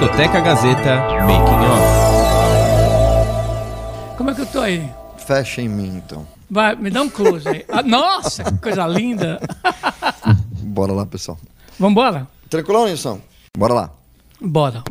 Discoteca Gazeta Making Off. Como é que eu tô aí? Fecha em mim, então. Vai, me dá um close aí. Ah, nossa, que coisa linda. Bora lá, pessoal. Vambora? Tranquilão, Nilson? Bora lá. Bora.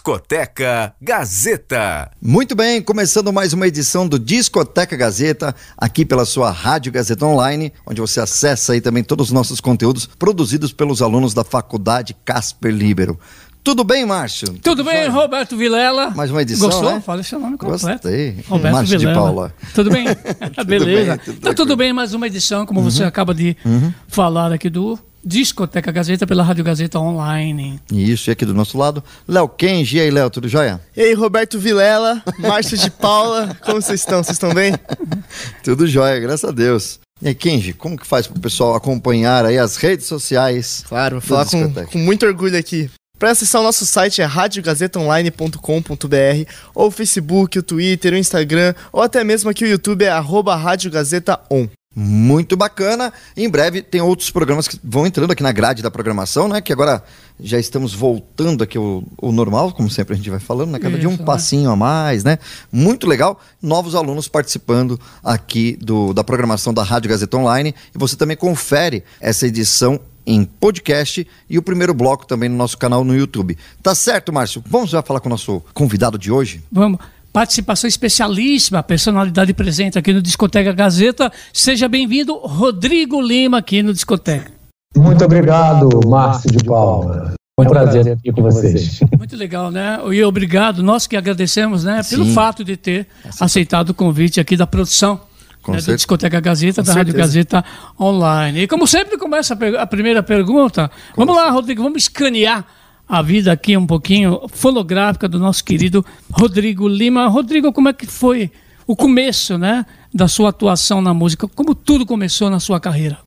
Discoteca Gazeta. Muito bem, começando mais uma edição do Discoteca Gazeta, aqui pela sua Rádio Gazeta Online, onde você acessa aí também todos os nossos conteúdos produzidos pelos alunos da Faculdade Casper Libero. Tudo bem, Márcio? Tudo, Tudo bem, jóia? Roberto Vilela. Mais uma edição, Gostou? né? Fala seu nome completo. Gostei. Roberto Márcio Vilela. de Paula. Tudo bem? tudo Beleza. Bem, tudo então, tudo bem, mais uma edição, como uhum. você acaba de uhum. falar aqui do Discoteca Gazeta pela Rádio Gazeta Online. Isso, e aqui do nosso lado, Léo Kenji. E aí, Léo, tudo jóia? E aí, Roberto Vilela, Márcio de Paula, como vocês estão? Vocês estão bem? tudo jóia, graças a Deus. E aí, Kenji, como que faz para o pessoal acompanhar aí as redes sociais? Claro, vou falar com, com muito orgulho aqui. Para acessar o nosso site é radiogazetaonline.com.br ou o Facebook, o Twitter, o Instagram ou até mesmo aqui o YouTube é arroba Rádio Gazeta On. Muito bacana. Em breve tem outros programas que vão entrando aqui na grade da programação, né? Que agora já estamos voltando aqui o, o normal, como sempre a gente vai falando, né? Cada Isso, dia um né? passinho a mais, né? Muito legal. Novos alunos participando aqui do, da programação da Rádio Gazeta Online. E você também confere essa edição em podcast e o primeiro bloco também no nosso canal no YouTube. Tá certo, Márcio? Vamos já falar com o nosso convidado de hoje? Vamos participação especialíssima, personalidade presente aqui no Discoteca Gazeta. Seja bem-vindo, Rodrigo Lima, aqui no Discoteca. Muito obrigado, Márcio de Paula. É um prazer estar aqui com vocês. Muito legal, né? E obrigado, nós que agradecemos, né, pelo Sim. fato de ter aceitado o convite aqui da produção né, da Discoteca Gazeta, Com da certeza. Rádio Gazeta Online. E como sempre começa a, a primeira pergunta, Com vamos lá, Rodrigo, vamos escanear a vida aqui um pouquinho fonográfica do nosso querido Rodrigo Lima. Rodrigo, como é que foi o começo, né, da sua atuação na música? Como tudo começou na sua carreira?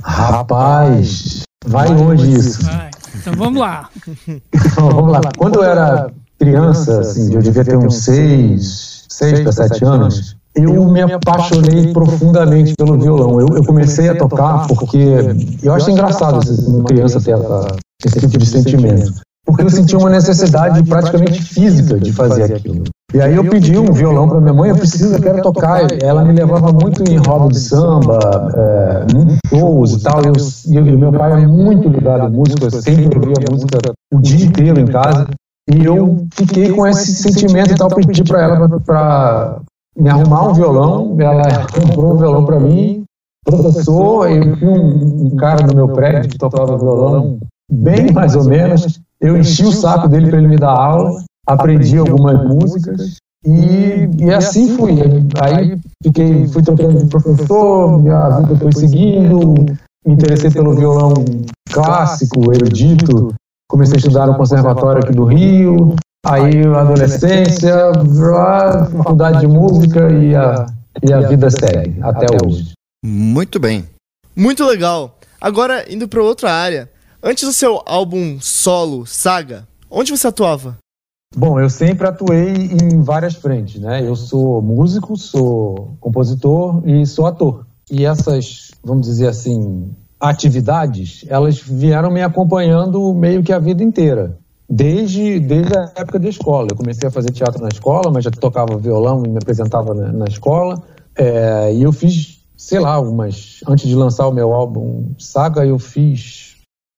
Rapaz, vai longe isso. Vai. Então vamos lá. então, vamos lá. Quando eu era criança, assim, eu devia ter uns seis, seis para sete anos, eu me apaixonei profundamente pelo violão. Eu, eu, comecei a tocar porque eu acho engraçado uma criança ter esse tipo de sentimento porque eu sentia uma necessidade praticamente física de fazer aquilo. E aí eu pedi um violão para minha mãe, eu preciso, eu quero tocar. Ela me levava muito em roda de samba, é, shows e tal. E, eu, meu pai é muito ligado à música, eu sempre ouvia música o dia inteiro em casa. E eu fiquei com esse sentimento e tal, pedi para ela para me arrumar um violão. Ela comprou um violão para mim, professor, eu vi um, um cara no meu prédio que tocava violão, bem mais ou menos. Eu enchi o saco dele para ele me dar aula, aprendi algumas músicas e, e assim fui. Aí fiquei, fui trocando de professor, minha vida foi seguindo, me interessei pelo violão clássico, erudito, comecei a estudar no conservatório aqui do Rio, aí adolescência, faculdade de música e a, e a vida segue até hoje. Muito bem. Muito legal. Agora, indo para outra área, Antes do seu álbum solo, Saga, onde você atuava? Bom, eu sempre atuei em várias frentes, né? Eu sou músico, sou compositor e sou ator. E essas, vamos dizer assim, atividades, elas vieram me acompanhando meio que a vida inteira. Desde, desde a época da escola. Eu comecei a fazer teatro na escola, mas já tocava violão e me apresentava na, na escola. É, e eu fiz, sei lá, umas. Antes de lançar o meu álbum Saga, eu fiz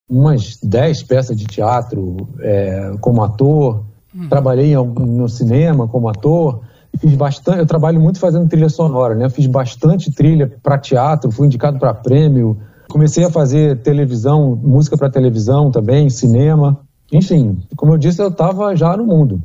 umas 10 peças de teatro é, como ator, hum. trabalhei no cinema como ator, fiz bastante, eu trabalho muito fazendo trilha sonora, né? fiz bastante trilha para teatro, fui indicado para prêmio, comecei a fazer televisão, música para televisão também, cinema, enfim, como eu disse, eu estava já no mundo.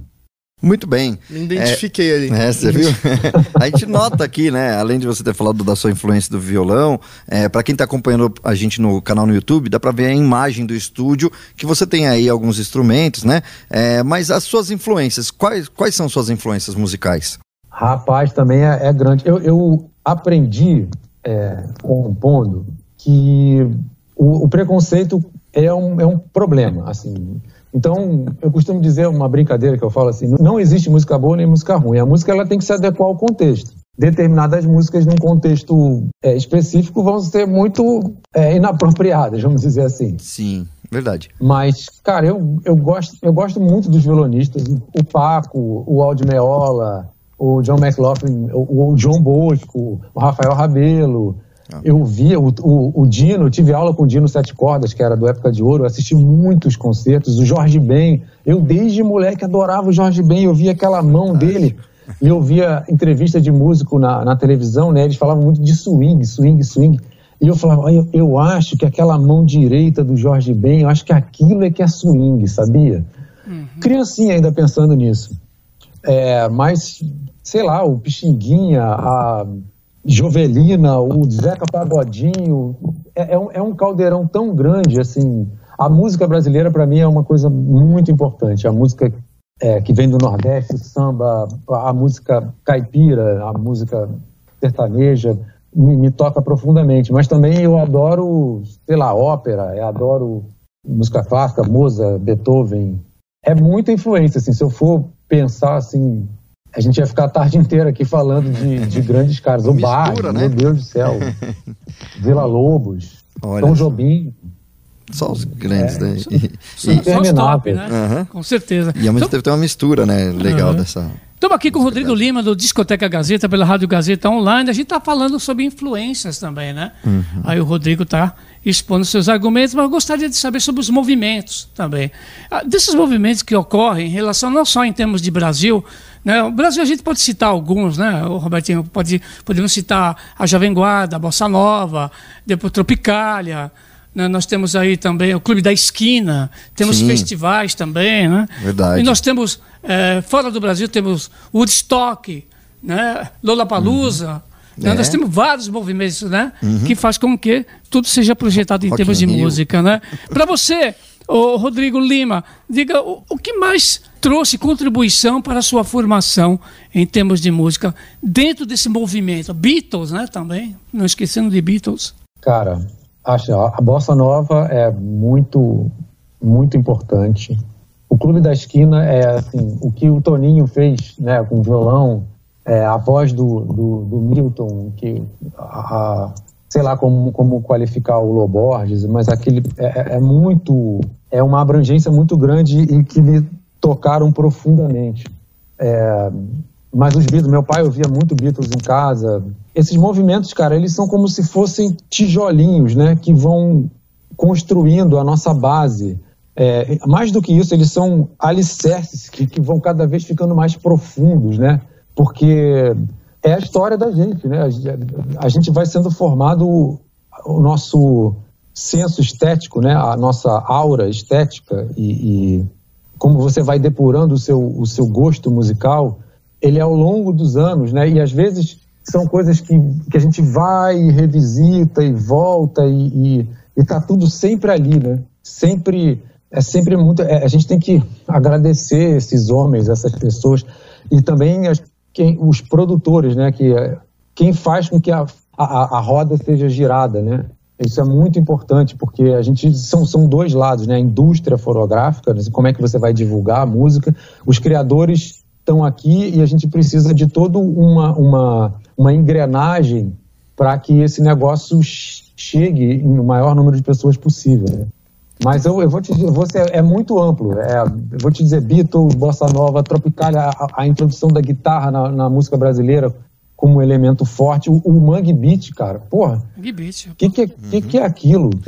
Muito bem. Me identifiquei é, ali. É, você viu? a gente nota aqui, né? Além de você ter falado da sua influência do violão, é, para quem está acompanhando a gente no canal no YouTube, dá para ver a imagem do estúdio, que você tem aí alguns instrumentos, né? É, mas as suas influências, quais, quais são suas influências musicais? Rapaz, também é, é grande. Eu, eu aprendi é, compondo que o, o preconceito é um, é um problema, assim. Então, eu costumo dizer uma brincadeira que eu falo assim: não existe música boa nem música ruim. A música ela tem que se adequar ao contexto. Determinadas músicas, num contexto é, específico, vão ser muito é, inapropriadas, vamos dizer assim. Sim, verdade. Mas, cara, eu, eu, gosto, eu gosto muito dos violonistas. O Paco, o Aldi Meola, o John McLaughlin, o, o João Bosco, o Rafael Rabelo. Ah. Eu via o, o, o, Dino, tive aula com o Dino Sete Cordas, que era do Época de Ouro, eu assisti muitos concertos, o Jorge Ben, eu desde moleque adorava o Jorge Ben, eu via aquela mão dele, e eu via entrevista de músico na, na televisão, né, eles falavam muito de swing, swing, swing, e eu falava, eu, eu acho que aquela mão direita do Jorge Ben, eu acho que aquilo é que é swing, sabia? Uhum. Criancinha ainda pensando nisso. É, mas, sei lá, o Pixinguinha, a Jovelina, o Zeca Pagodinho, é, é, um, é um caldeirão tão grande, assim. A música brasileira, para mim, é uma coisa muito importante. A música é, que vem do Nordeste, o samba, a música caipira, a música sertaneja, me, me, toca profundamente. Mas também eu adoro, sei lá, ópera, eu adoro música clássica, Mozart, Beethoven. É muita influência, assim. Se eu for pensar, assim, a gente ia ficar a tarde inteira aqui falando de, de grandes caras. O Bar, né? meu Deus do céu. Vila Lobos, Olha Tom Jobim. Só os grandes, é, né? E, só, e, só os top, né? Uhum. Com certeza. E então, tem uma mistura, né? Legal uhum. dessa... Estamos aqui com o Rodrigo Lima, do Discoteca Gazeta, pela Rádio Gazeta Online. A gente está falando sobre influências também, né? Uhum. Aí o Rodrigo está expondo seus argumentos, mas eu gostaria de saber sobre os movimentos também. Ah, desses movimentos que ocorrem em relação não só em termos de Brasil, né? O Brasil a gente pode citar alguns, né? O Robertinho, pode, podemos citar a Jovem Guarda, a Bossa Nova, depois Tropicália? Nós temos aí também o Clube da Esquina, temos Sim. festivais também, né? Verdade. E nós temos, é, fora do Brasil, temos Woodstock, né? Lollapalooza, uhum. Né? É. Nós temos vários movimentos, né? Uhum. Que faz com que tudo seja projetado em Rock termos de Rio. música, né? Para você, o Rodrigo Lima, diga o, o, que mais trouxe contribuição para a sua formação em termos de música dentro desse movimento. Beatles, né? Também, não esquecendo de Beatles. Cara, acho a bossa nova é muito, muito importante. O Clube da Esquina é assim, o que o Toninho fez, né, com o violão é, a voz do, do, do Milton, que a, sei lá como, como qualificar o Loborges, mas aquele é, é, é, muito é uma abrangência muito grande e que me tocaram profundamente. É, mas os Beatles, meu pai ouvia muito Beatles em casa. Esses movimentos, cara, eles são como se fossem tijolinhos, né, que vão construindo a nossa base. É, mais do que isso, eles são alicerces que, que vão cada vez ficando mais profundos, né? porque é a história da gente, né? A gente vai sendo formado o nosso senso estético, né? A nossa aura estética e, e como você vai depurando o seu, o seu gosto musical, ele é ao longo dos anos, né? E às vezes são coisas que, que a gente vai e revisita e volta e, e, e tá tudo sempre ali, né? Sempre é sempre muito. É, a gente tem que agradecer esses homens, essas pessoas e também as, quem, os produtores, né? Que, quem faz com que a, a, a roda seja girada, né? Isso é muito importante, porque a gente são, são dois lados, né? A indústria fonográfica, como é que você vai divulgar a música, os criadores estão aqui e a gente precisa de toda uma, uma, uma engrenagem para que esse negócio chegue no maior número de pessoas possível. Né? Mas eu, eu vou te dizer, você é muito amplo. É, eu vou te dizer, Beatles, Bossa Nova, Tropicália, a, a introdução da guitarra na, na, música brasileira como elemento forte. O, o Mangue Beat, cara, porra. Mangue Beat. O que, que, uhum. que, que, é aquilo?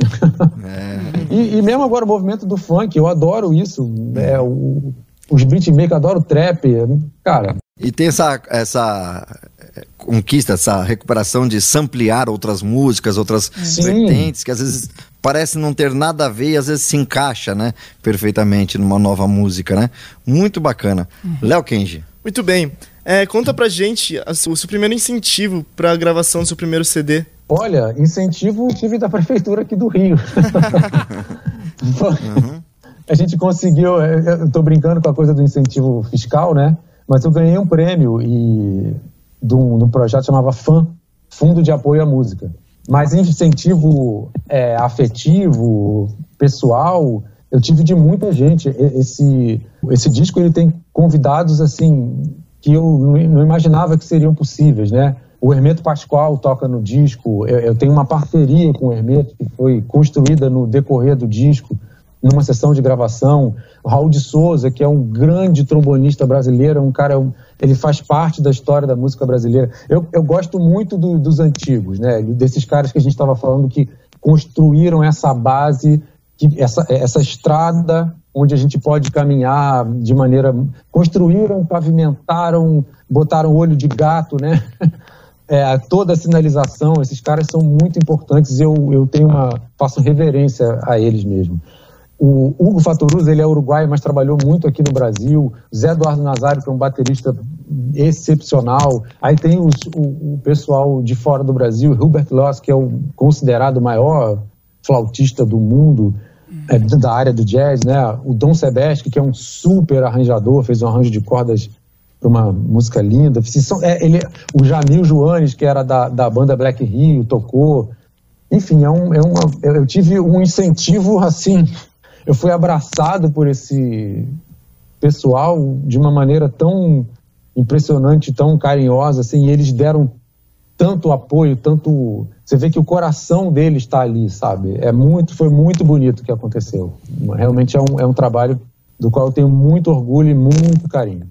É. e, e, mesmo agora o movimento do funk, eu adoro isso. É, o, os beatmakers, adoro trap. Cara, e tem essa, essa conquista, essa recuperação de samplear outras músicas, outras Sim. vertentes, que às vezes parece não ter nada a ver e às vezes se encaixa, né, perfeitamente numa nova música, né? Muito bacana. Uhum. Léo Kenji. Muito bem. É, conta pra gente o seu primeiro incentivo para a gravação do seu primeiro CD. Olha, incentivo tive da prefeitura aqui do Rio. uhum. A gente conseguiu, eu tô brincando com a coisa do incentivo fiscal, né? Mas eu ganhei um prêmio e de um, de um projeto chamava FAM, Fundo de Apoio à Música. Mas incentivo é, afetivo, pessoal, eu tive de muita gente. Esse, esse disco ele tem convidados assim que eu não imaginava que seriam possíveis, né? O Hermeto Pascoal toca no disco. Eu, eu tenho uma parceria com o Hermeto que foi construída no decorrer do disco, numa sessão de gravação. O Raul de Souza, que é um grande trombonista brasileiro, um cara, ele faz parte da história da música brasileira. Eu, eu gosto muito do, dos antigos, né? Desses caras que a gente estava falando que construíram essa base, que, essa, essa estrada onde a gente pode caminhar de maneira. construíram, pavimentaram, botaram olho de gato, né? É, toda a sinalização, esses caras são muito importantes. Eu, eu tenho uma faço reverência a eles mesmo. O Hugo Fatoruso, ele é uruguaio, mas trabalhou muito aqui no Brasil. Zé Eduardo Nazário, que é um baterista excepcional. Aí tem os, o, o, pessoal de fora do Brasil, Hubert Loss, que é o considerado o maior flautista do mundo é, da área do jazz, né? O Dom Sebesti, que é um super arranjador, fez um arranjo de cordas para uma música linda. É, ele, o Jamil Joanes, que era da, da banda Black Rio, tocou. Enfim, é um, é uma, eu tive um incentivo assim. Eu fui abraçado por esse pessoal de uma maneira tão impressionante, tão carinhosa, assim, e eles deram tanto apoio, tanto. Você vê que o coração dele está ali, sabe? É muito, foi muito bonito o que aconteceu. Realmente é um, é um trabalho do qual eu tenho muito orgulho e muito carinho.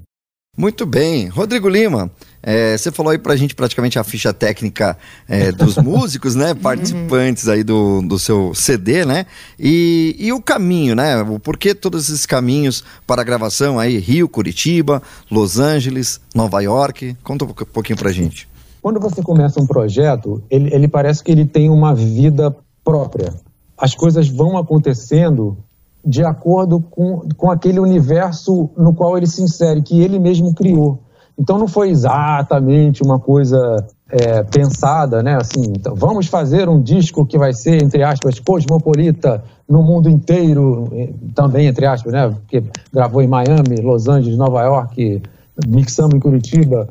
Muito bem. Rodrigo Lima, é, você falou aí pra gente praticamente a ficha técnica é, dos músicos, né? Participantes aí do, do seu CD, né? E, e o caminho, né? O porquê todos esses caminhos para a gravação aí, Rio, Curitiba, Los Angeles, Nova York. Conta um pouquinho pra gente. Quando você começa um projeto, ele, ele parece que ele tem uma vida própria. As coisas vão acontecendo de acordo com, com aquele universo no qual ele se insere, que ele mesmo criou. Então não foi exatamente uma coisa é, pensada, né? Assim, então, vamos fazer um disco que vai ser, entre aspas, cosmopolita no mundo inteiro, também, entre aspas, né? Porque gravou em Miami, Los Angeles, Nova York, mixamos em Curitiba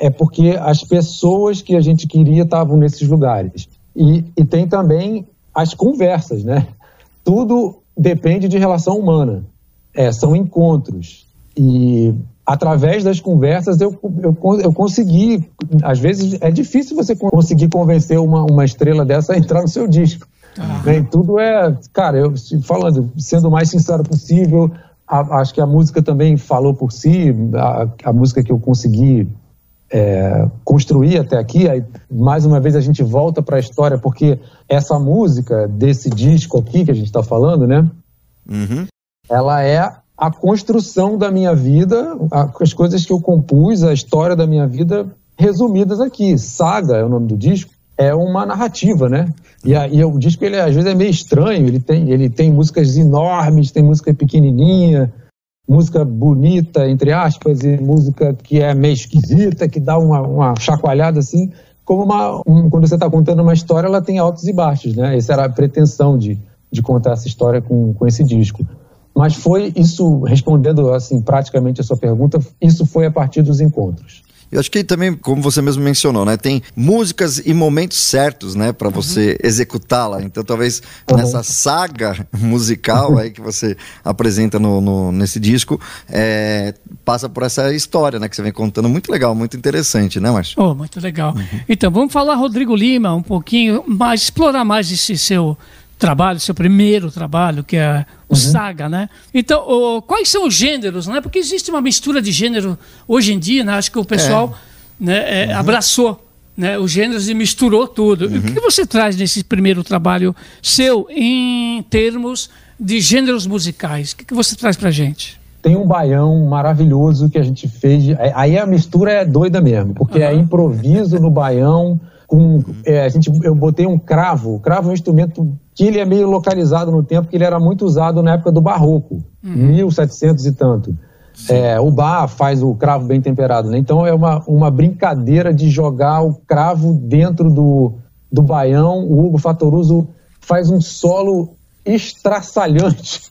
é porque as pessoas que a gente queria estavam nesses lugares. E, e tem também as conversas, né? Tudo depende de relação humana. É, são encontros. E através das conversas eu, eu, eu consegui. Às vezes é difícil você conseguir convencer uma, uma estrela dessa a entrar no seu disco. Ah. Né? Tudo é. Cara, eu falando, sendo o mais sincero possível, a, acho que a música também falou por si, a, a música que eu consegui é, construir até aqui. Aí, mais uma vez a gente volta para a história, porque essa música desse disco aqui que a gente está falando, né? Uhum. Ela é a construção da minha vida, as coisas que eu compus, a história da minha vida resumidas aqui. Saga é o nome do disco, é uma narrativa, né? E, a, e o disco ele às vezes é meio estranho, ele tem, ele tem músicas enormes, tem música pequenininha, música bonita, entre aspas, e música que é meio esquisita, que dá uma, uma chacoalhada assim, como uma, um, quando você está contando uma história, ela tem altos e baixos, né? Essa era a pretensão de, de contar essa história com, com esse disco. Mas foi isso, respondendo assim praticamente a sua pergunta, isso foi a partir dos encontros. Eu acho que também, como você mesmo mencionou, né, tem músicas e momentos certos, né, para você uhum. executá-la. Então, talvez uhum. nessa saga musical aí que você apresenta no, no nesse disco, é, passa por essa história, né, que você vem contando. Muito legal, muito interessante, né, Márcio? Oh, muito legal. Uhum. Então, vamos falar, Rodrigo Lima, um pouquinho mais, explorar mais esse seu trabalho, seu primeiro trabalho, que é o uhum. Saga, né? Então, o, quais são os gêneros, né? Porque existe uma mistura de gênero hoje em dia, né? Acho que o pessoal é. Né, é, uhum. abraçou né, os gêneros e misturou tudo. Uhum. O que você traz nesse primeiro trabalho seu em termos de gêneros musicais? O que você traz pra gente? Tem um baião maravilhoso que a gente fez. Aí a mistura é doida mesmo, porque é improviso no baião com é, a gente eu botei um cravo. O cravo é um instrumento que ele é meio localizado no tempo, que ele era muito usado na época do barroco, uhum. 1700 e tanto. É, o bar faz o cravo bem temperado, né? Então é uma, uma brincadeira de jogar o cravo dentro do, do baião. O Hugo Fatoruso faz um solo estraçalhante.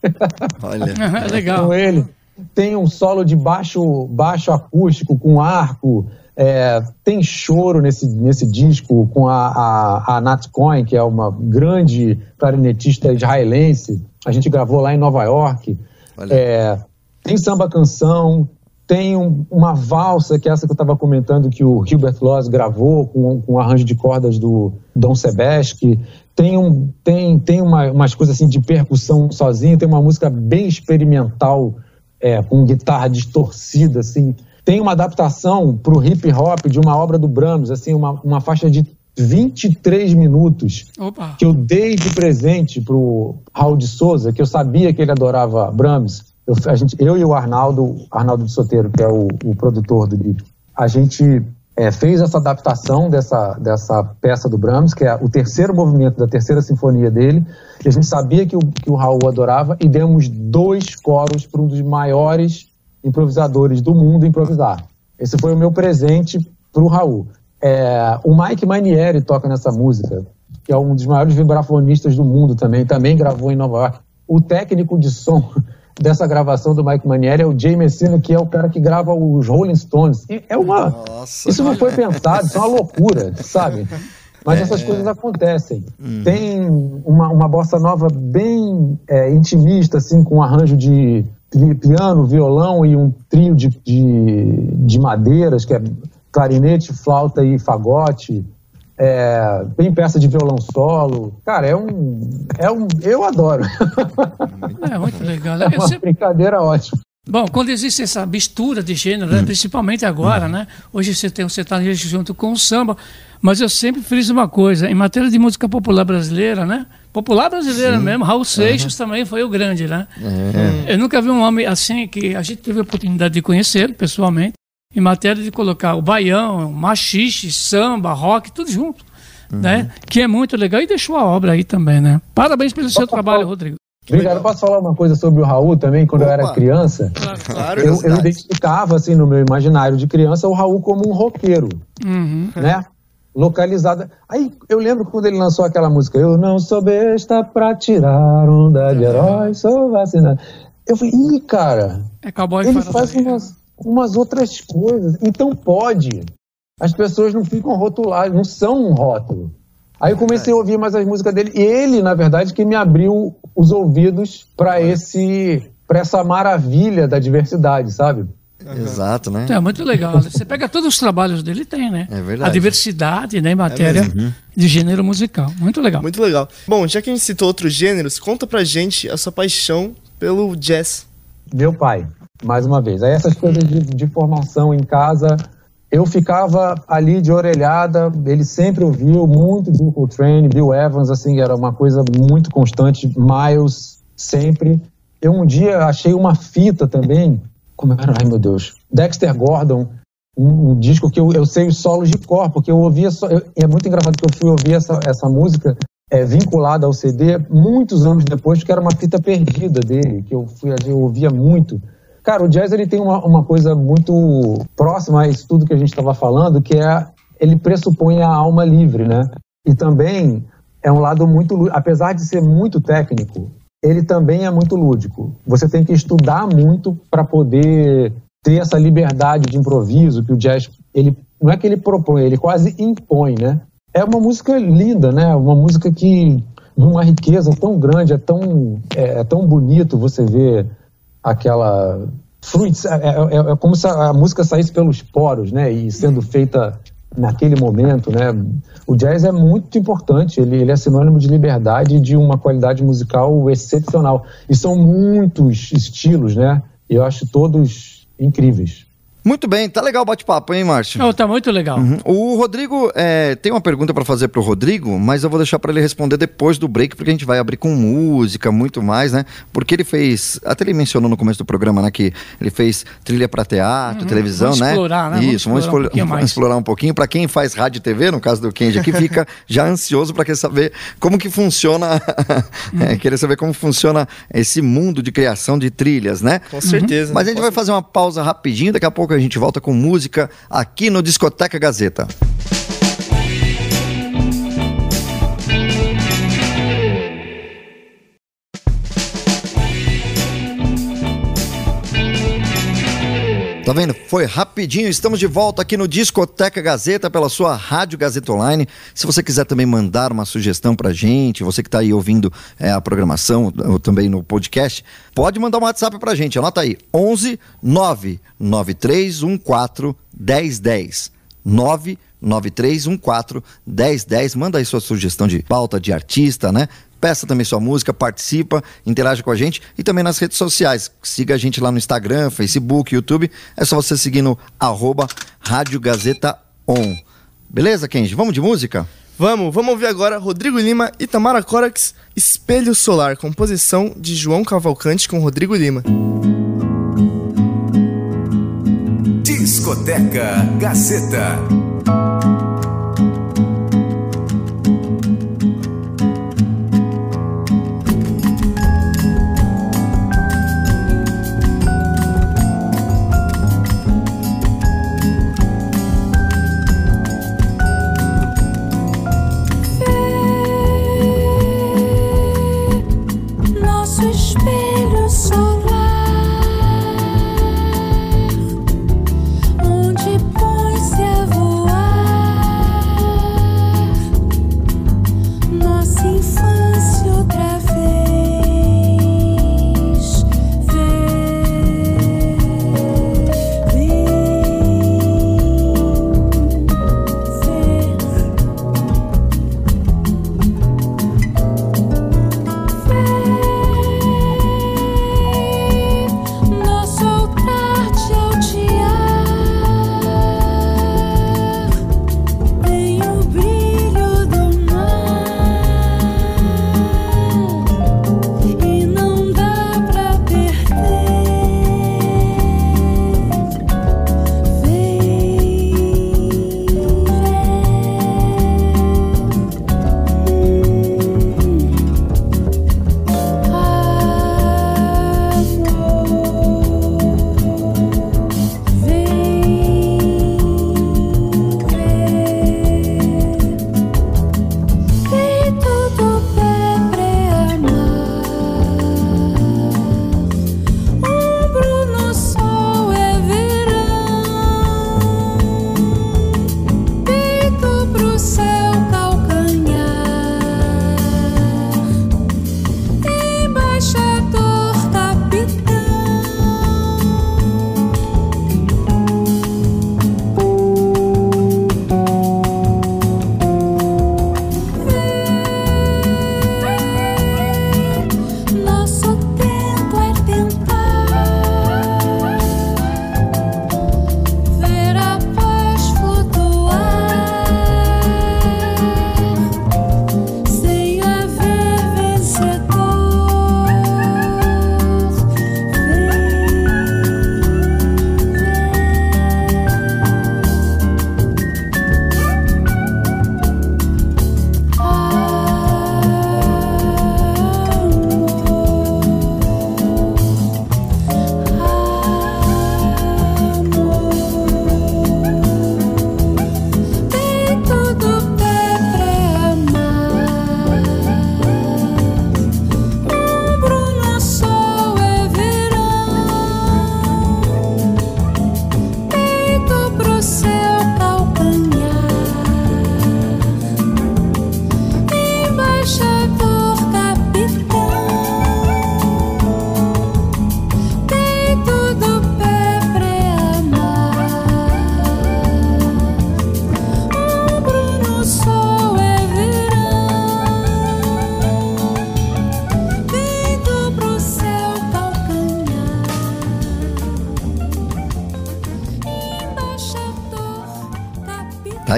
Olha, legal. com ele. Tem um solo de baixo, baixo acústico com arco, É, tem choro nesse, nesse disco com a, a, a Nat Cohen, que é uma grande clarinetista israelense. A gente gravou lá em Nova York. É, tem samba canção, tem um, uma valsa, que é essa que eu estava comentando, que o Gilbert Loss gravou com, com um arranjo de cordas do Dom Sebesque. Tem, um, tem, tem uma, umas coisas assim de percussão sozinho, tem uma música bem experimental, é, com guitarra distorcida, assim. Tem uma adaptação para o hip hop de uma obra do Brahms, assim, uma, uma faixa de 23 minutos Opa. que eu dei de presente para o Raul de Souza, que eu sabia que ele adorava Brahms. Eu, a gente, eu e o Arnaldo, Arnaldo de Soteiro, que é o, o produtor do disco, a gente é, fez essa adaptação dessa, dessa peça do Brahms, que é o terceiro movimento da terceira sinfonia dele, e a gente sabia que o, que o Raul adorava, e demos dois coros para um dos maiores improvisadores do mundo improvisar. Esse foi o meu presente para o Raul. É, o Mike Manieri toca nessa música, que é um dos maiores vibrafonistas do mundo também, também gravou em Nova York. O técnico de som dessa gravação do Mike Manieri é o Jay Messina, que é o cara que grava os Rolling Stones. E é uma. Nossa. Isso não foi pensado, isso é uma loucura, sabe? Mas essas coisas acontecem. Tem uma, uma bossa nova bem é, intimista, assim, com um arranjo de piano, violão e um trio de, de, de madeiras, que é clarinete, flauta e fagote. É, tem peça de violão solo. Cara, é um. É um eu adoro. É muito legal. É uma sempre- brincadeira ótima. Bom, quando existe essa mistura de gênero, né, principalmente agora, né? Hoje você tem o sertanejo junto com o samba, mas eu sempre fiz uma coisa, em matéria de música popular brasileira, né? Popular brasileira mesmo, Raul Seixas também foi o grande, né? Eu nunca vi um homem assim que a gente teve a oportunidade de conhecer pessoalmente, em matéria de colocar o baião, machixe, samba, rock, tudo junto, né? Que é muito legal e deixou a obra aí também, né? Parabéns pelo seu trabalho, Rodrigo. Obrigado. Posso falar uma coisa sobre o Raul também? Quando eu era Opa. criança, Claro. eu, eu identificava, assim, no meu imaginário de criança, o Raul como um roqueiro, Uhum. né? Localizada. Aí eu lembro quando ele lançou aquela música, Eu não sou besta pra tirar onda de herói, sou vacinado. Eu falei, ih, cara, É ele faz lei. umas, umas outras coisas. Então pode. As pessoas não ficam rotuladas, não são um rótulo. Aí eu comecei a ouvir mais as músicas dele. E ele, na verdade, que me abriu os ouvidos para esse para essa maravilha da diversidade, sabe? Exato, né? É muito legal. Você pega todos os trabalhos dele, tem, né? É verdade. A diversidade né, em matéria de gênero musical. Muito legal. Muito legal. Bom, já que a gente citou outros gêneros, conta pra gente a sua paixão pelo jazz. Meu pai, mais uma vez. Aí essas coisas de, de formação em casa, eu ficava ali de orelhada, ele sempre ouviu muito Bill Coltrane, Bill Evans, assim, era uma coisa muito constante, Miles, sempre. Eu um dia achei uma fita também, como era, ai meu Deus, Dexter Gordon, um, um disco que eu, eu sei os solos de cor, porque eu ouvia só, eu- é muito engraçado que eu fui ouvir essa, essa música é, vinculada ao CD muitos anos depois, que era uma fita perdida dele, que eu, fui, eu ouvia muito. Cara, o jazz ele tem uma, uma coisa muito próxima a isso tudo que a gente estava falando, que é ele pressupõe a alma livre, né? E também é um lado muito, apesar de ser muito técnico, ele também é muito lúdico. Você tem que estudar muito para poder ter essa liberdade de improviso que o jazz ele não é que ele propõe, ele quase impõe, né? É uma música linda, né? Uma música que de uma riqueza tão grande, é tão é, é tão bonito você ver aquela fruits, é, é- é como se a, a música saísse pelos poros, né? E sendo feita naquele momento, né? O jazz é muito importante, ele, ele é sinônimo de liberdade e de uma qualidade musical excepcional. E são muitos estilos, né? E eu acho todos incríveis. Muito bem, tá legal o bate-papo, hein, Márcio? Oh, tá muito legal. Uhum. O Rodrigo é, tem uma pergunta para fazer pro Rodrigo, mas eu vou deixar para ele responder depois do break, porque a gente vai abrir com música, muito mais, né? Porque ele fez, até ele mencionou no começo do programa, né, que ele fez trilha para teatro, televisão, Vamos né? explorar, né? Vamos Isso, vamos explorar um explorar, pouquinho vamos explorar um pouquinho. Para quem faz rádio e TV, no caso do Kenji aqui, fica já ansioso para querer saber como que funciona, é, querer saber como funciona esse mundo de criação de trilhas, né? Com certeza. Mas a gente vai fazer uma pausa rapidinho, daqui a pouco a gente volta com música aqui no Discoteca Gazeta. Tá vendo? Foi rapidinho. Estamos de volta aqui no Discoteca Gazeta pela sua Rádio Gazeta Online. Se você quiser também mandar uma sugestão pra gente, você que tá aí ouvindo é, a programação ou também no podcast, pode mandar um WhatsApp pra gente. Anota aí: 11 99314 1010. 99314 1010. Manda aí sua sugestão de pauta de artista, né? Peça também sua música, participa, interaja com a gente e também nas redes sociais. Siga a gente lá no Instagram, Facebook, YouTube. É só você seguir no arroba Rádio Gazeta On. Beleza, Kenji? Vamos de música? Vamos, vamos ouvir agora Rodrigo Lima e Tamara Corax, Espelho Solar, composição de João Cavalcante com Rodrigo Lima. Discoteca Gazeta.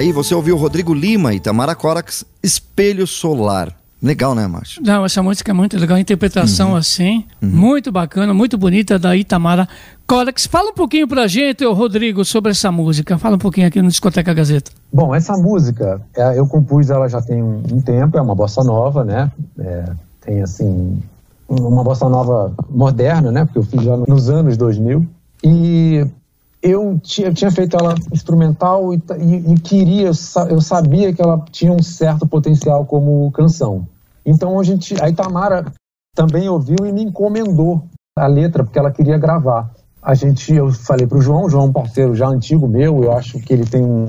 Aí você ouviu Rodrigo Lima e Tamara Corax, Espelho Solar. Legal, né, Márcio? Não, essa música é muito legal, a interpretação uhum. assim, uhum. muito bacana, muito bonita da Itamara Corax. Fala um pouquinho pra gente, Rodrigo, sobre essa música. Fala um pouquinho aqui no Discoteca Gazeta. Bom, essa música, é, eu compus ela já tem um, um tempo, é uma bossa nova, né? É, tem, assim, uma bossa nova moderna, né? Porque eu fiz já nos anos 2000. E eu tinha, eu tinha feito ela instrumental e, e, e, queria, eu sabia que ela tinha um certo potencial como canção. Então a gente, a Itamara também ouviu e me encomendou a letra porque ela queria gravar. a gente, eu falei para o João, João é um parceiro já antigo meu, eu acho que ele tem um,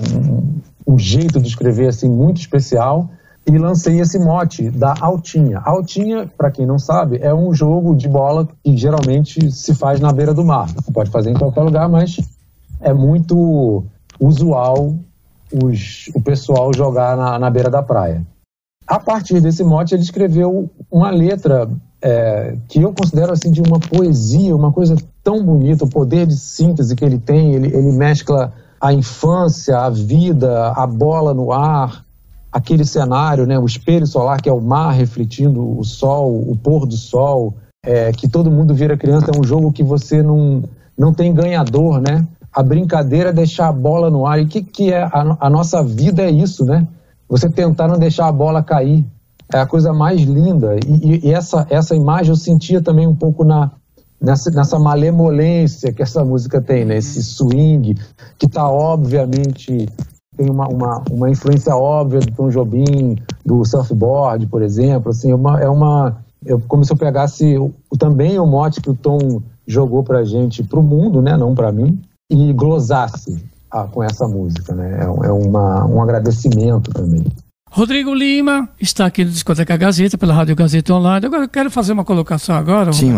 um, jeito de escrever assim muito especial e lancei esse mote da altinha. Altinha, para quem não sabe, é um jogo de bola que geralmente se faz na beira do mar. Você pode fazer em qualquer lugar, mas é muito usual os, o pessoal jogar na, na beira da praia. A partir desse mote, ele escreveu uma letra é, que eu considero assim de uma poesia, uma coisa tão bonita, o poder de síntese que ele tem. Ele, ele mescla a infância, a vida, a bola no ar, aquele cenário, né, o espelho solar que é o mar refletindo o sol, o pôr do sol, é, que todo mundo vira criança. É um jogo que você não, não tem ganhador, né? A brincadeira é deixar a bola no ar. E o que, que é a, a nossa vida? É isso, né? Você tentar não deixar a bola cair. É a coisa mais linda. E, e essa, essa imagem eu sentia também um pouco na, nessa, nessa malemolência que essa música tem, né? Esse swing, que está obviamente tem uma, uma, uma influência óbvia do Tom Jobim, do surfboard, por exemplo. Assim, é uma, é uma, eu, como se eu pegasse o, também o mote que o Tom jogou para gente, para o mundo, né, não para mim, e glosasse ah, com essa música. Né? É, é uma, um agradecimento também. Rodrigo Lima está aqui no Discoteca Gazeta, pela Rádio Gazeta Online. Agora eu quero fazer uma colocação agora, Sim,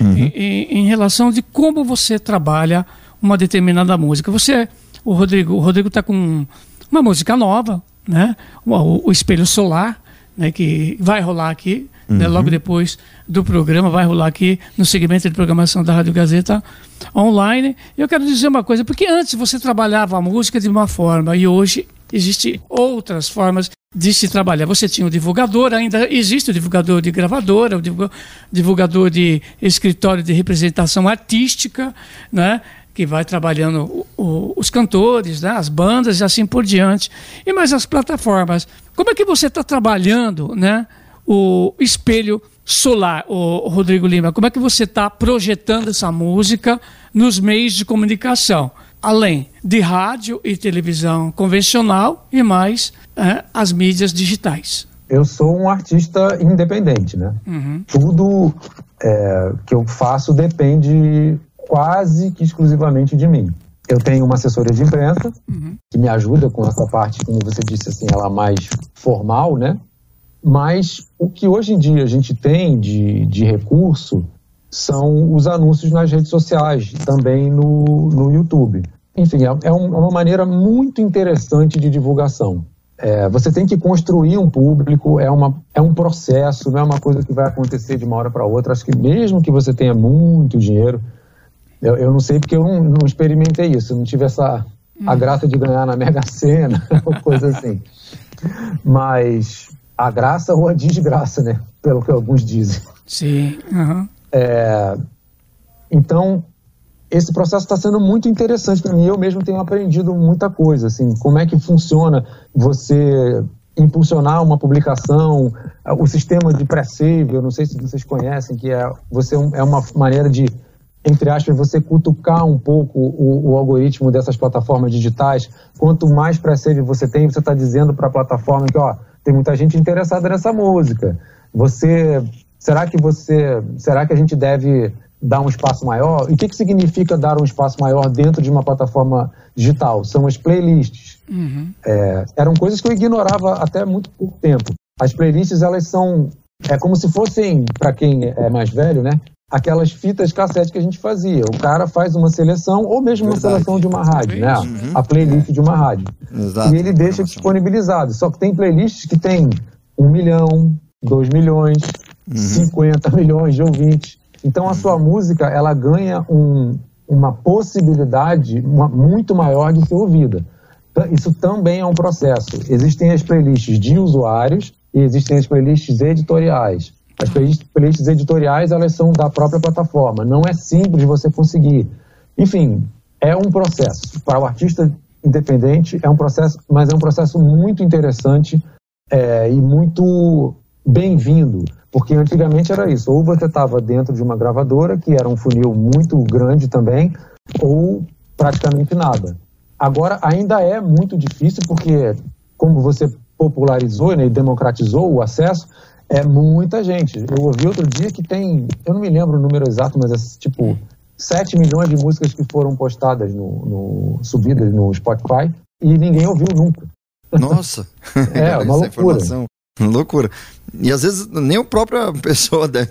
uhum. em, em, relação de como você trabalha uma determinada música. Você, o Rodrigo, o Rodrigo está com uma música nova, né? O, o, Espelho Solar, né? Que vai rolar aqui? Uhum. né? logo depois do programa, vai rolar aqui no segmento de programação da Rádio Gazeta Online. Eu quero dizer uma coisa, porque antes você trabalhava a música de uma forma e hoje existem outras formas de se trabalhar. Você tinha o divulgador, ainda existe o divulgador de gravadora, o divulgador de escritório de representação artística, né? que vai trabalhando o, o, os cantores, né? as bandas e assim por diante. E mais as plataformas. Como é que você está trabalhando né? O espelho solar, o Rodrigo Lima? Como é que você está projetando essa música nos meios de comunicação? além de rádio e televisão convencional e mais é, as mídias digitais. Eu sou um artista independente, né? Uhum. Tudo é, que eu faço depende quase que exclusivamente de mim. Eu tenho uma assessoria de imprensa uhum. que me ajuda com essa parte, como você disse, assim, ela mais formal, né? Mas o que hoje em dia a gente tem de, de recurso são os anúncios nas redes sociais, também no, no YouTube. Enfim, é, é, um, é uma maneira muito interessante de divulgação. É, você tem que construir um público, é, uma, é um processo, não é uma coisa que vai acontecer de uma hora para outra. Acho que mesmo que você tenha muito dinheiro, eu, eu não sei porque eu não, não experimentei isso, não tive essa a hum. graça de ganhar na Mega Sena, coisa assim. Mas a graça ou a desgraça, né? Pelo que alguns dizem. Sim. Uhum. É, então, esse processo está sendo muito interessante para mim. Eu mesmo tenho aprendido muita coisa, assim, como é que funciona você impulsionar uma publicação, o sistema de pré-save, eu não sei se vocês conhecem, que é você é uma maneira de entre aspas, você cutucar um pouco o, o algoritmo dessas plataformas digitais. Quanto mais pré-save você tem, você está dizendo para a plataforma que, ó, tem muita gente interessada nessa música. Você Será que você, será que a gente deve dar um espaço maior? E o que, que significa dar um espaço maior dentro de uma plataforma digital? São as playlists. Uhum. É, eram coisas que eu ignorava até muito pouco tempo. As playlists elas são é como se fossem para quem é mais velho, né? Aquelas fitas cassete que a gente fazia. O cara faz uma seleção ou mesmo Verdade. uma seleção de uma rádio, né? Uhum. A playlist é. de uma rádio. Exato. E ele deixa disponibilizado. Só que tem playlists que tem um milhão, dois milhões, uhum. 50 milhões de ouvintes. Então a sua música ela ganha um, uma possibilidade uma, muito maior de ser ouvida. Isso também é um processo. Existem as playlists de usuários e existem as playlists editoriais. As playlists editoriais elas são da própria plataforma. Não é simples você conseguir. Enfim, é um processo. Para o artista independente é um processo, mas é um processo muito interessante é, e muito bem-vindo, porque antigamente era isso, ou você estava dentro de uma gravadora, que era um funil muito grande também, ou praticamente nada. Agora ainda é muito difícil, porque como você popularizou né, e democratizou o acesso, é muita gente. Eu ouvi outro dia que tem, eu não me lembro o número exato, mas é tipo 7 milhões de músicas que foram postadas no, no subidas no Spotify e ninguém ouviu nunca. Nossa! é, uma loucura. Informação. Loucura. E às vezes nem a própria pessoa deve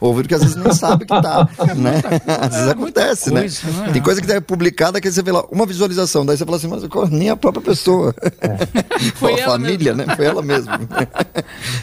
ouvir, porque às vezes não sabe que tá, né? Às vezes acontece, né? É? Tem coisa que é publicada que você vê lá uma visualização, daí você fala assim, mas nem a própria pessoa. É. Foi a família, mesmo. né? Foi ela mesma.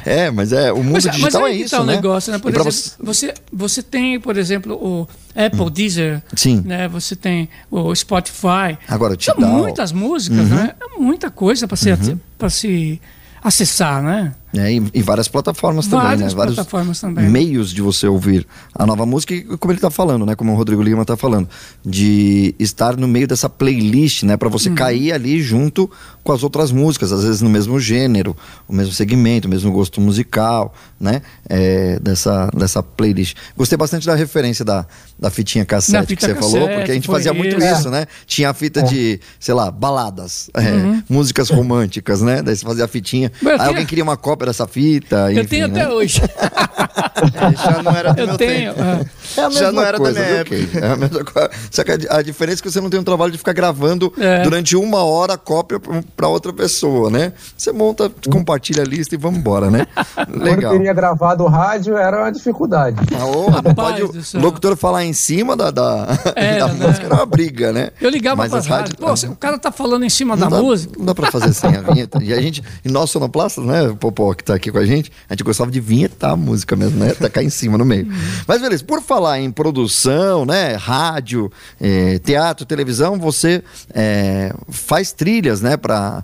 é, mas é, o mundo mas, digital mas é, é isso, tá né? negócio, né? Por exemplo, você... você, tem, por exemplo, o Apple hum. Deezer, Sim. né? Você tem o Spotify. Agora, São muitas músicas, uhum. né? É muita coisa para se, uhum. se acessar, né? É, e, e, várias plataformas também, várias né? Vários plataformas também. meios de você ouvir a nova música, e como ele está falando, né? Como o Rodrigo Lima está falando, de estar no meio dessa playlist, né? Para você uhum. cair ali junto com as outras músicas, às vezes no mesmo gênero, o mesmo segmento, o mesmo gosto musical, né? É, dessa, dessa playlist. Gostei bastante da referência da, da fitinha cassete fita que você cassete, falou, porque a gente fazia muito isso, isso né? Tinha a fita é. de, sei lá, baladas, é, uhum. músicas românticas, né? Daí você fazia a fitinha. Aí tinha... alguém queria uma cópia dessa fita. Enfim, eu tenho né? até hoje. é, já não era do eu meu tenho, tempo. É. é a já não era coisa, da minha época. Okay. É a mesma coisa. Só que a, a, diferença é que você não tem um trabalho de ficar gravando é. durante uma hora a cópia para outra pessoa, né? Você monta, compartilha a lista e vamos embora, né? Legal. Quando eu queria gravar do rádio era uma dificuldade. Ah, oh, não pode o locutor falar em cima da, da, é, da né? música, era uma briga, né? Eu ligava Mas pra rádio. Pô, o cara tá falando em cima da dá, música. Não dá pra fazer sem a vinheta. E a gente, e nós sonoplastas, né, o Popó que tá aqui com a gente, a gente gostava de vinhetar a música mesmo, né? Tacar em cima no meio. Mas beleza, por falar em produção, né? Rádio, é, teatro, televisão, você é, faz trilhas, né? Para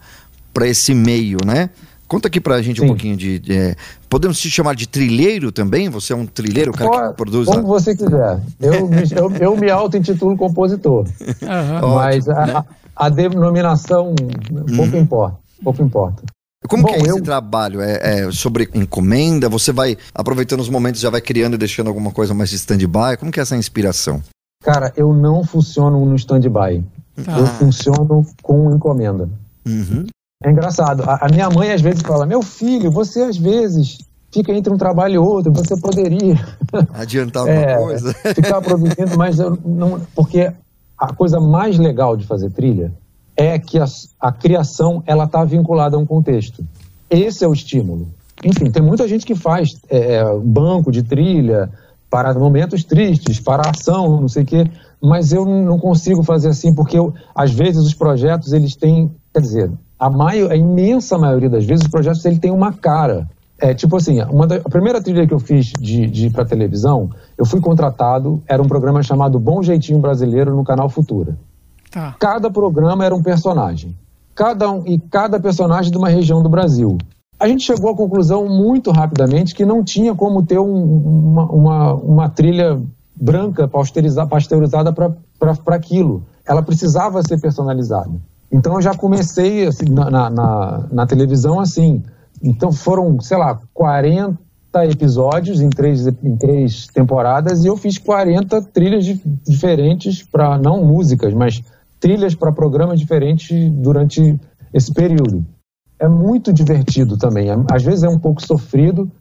esse meio, né? Conta aqui pra gente Sim. um pouquinho de. de é, podemos te chamar de trilheiro também? Você é um trilheiro, cara Pode, que produz. Como você quiser. Eu, me, eu, eu me auto-intitulo compositor. Uhum. Mas Ótimo, a, né? a, denominação pouco hum. importa. Pouco importa. Como Bom, que é esse eu... trabalho? É, é, sobre encomenda? Você vai aproveitando os momentos, já vai criando e deixando alguma coisa mais de stand-by? Como que é essa inspiração? Cara, eu não funciono no stand-by. Ah. Eu funciono com encomenda. Uhum. É engraçado. A, a, minha mãe às vezes fala: Meu filho, você às vezes fica entre um trabalho e outro, você poderia. Adiantar alguma é, coisa. ficar produzindo, mas eu não. Porque a coisa mais legal de fazer trilha é que a, a criação ela está vinculada a um contexto. Esse é o estímulo. Enfim, tem muita gente que faz é, é, banco de trilha para momentos tristes, para ação, não sei o quê, mas eu não consigo fazer assim porque eu, às vezes os projetos eles têm, quer dizer, a, maior, a imensa maioria das vezes os projetos ele tem uma cara. É tipo assim, uma da, a primeira trilha que eu fiz de, de para televisão, eu fui contratado, era um programa chamado Bom Jeitinho Brasileiro no canal Futura. Tá. Cada programa era um personagem. Cada um, e cada personagem de uma região do Brasil. A gente chegou à conclusão muito rapidamente que não tinha como ter um, uma, uma, uma, trilha branca pasteurizada para aquilo. Ela precisava ser personalizada. Então eu já comecei assim, na, na, na, televisão assim. Então foram, sei lá, 40 episódios em três, em três temporadas e eu fiz 40 trilhas diferentes para, não músicas, mas trilhas para programas diferentes durante esse período. É muito divertido também. Às vezes é um pouco sofrido,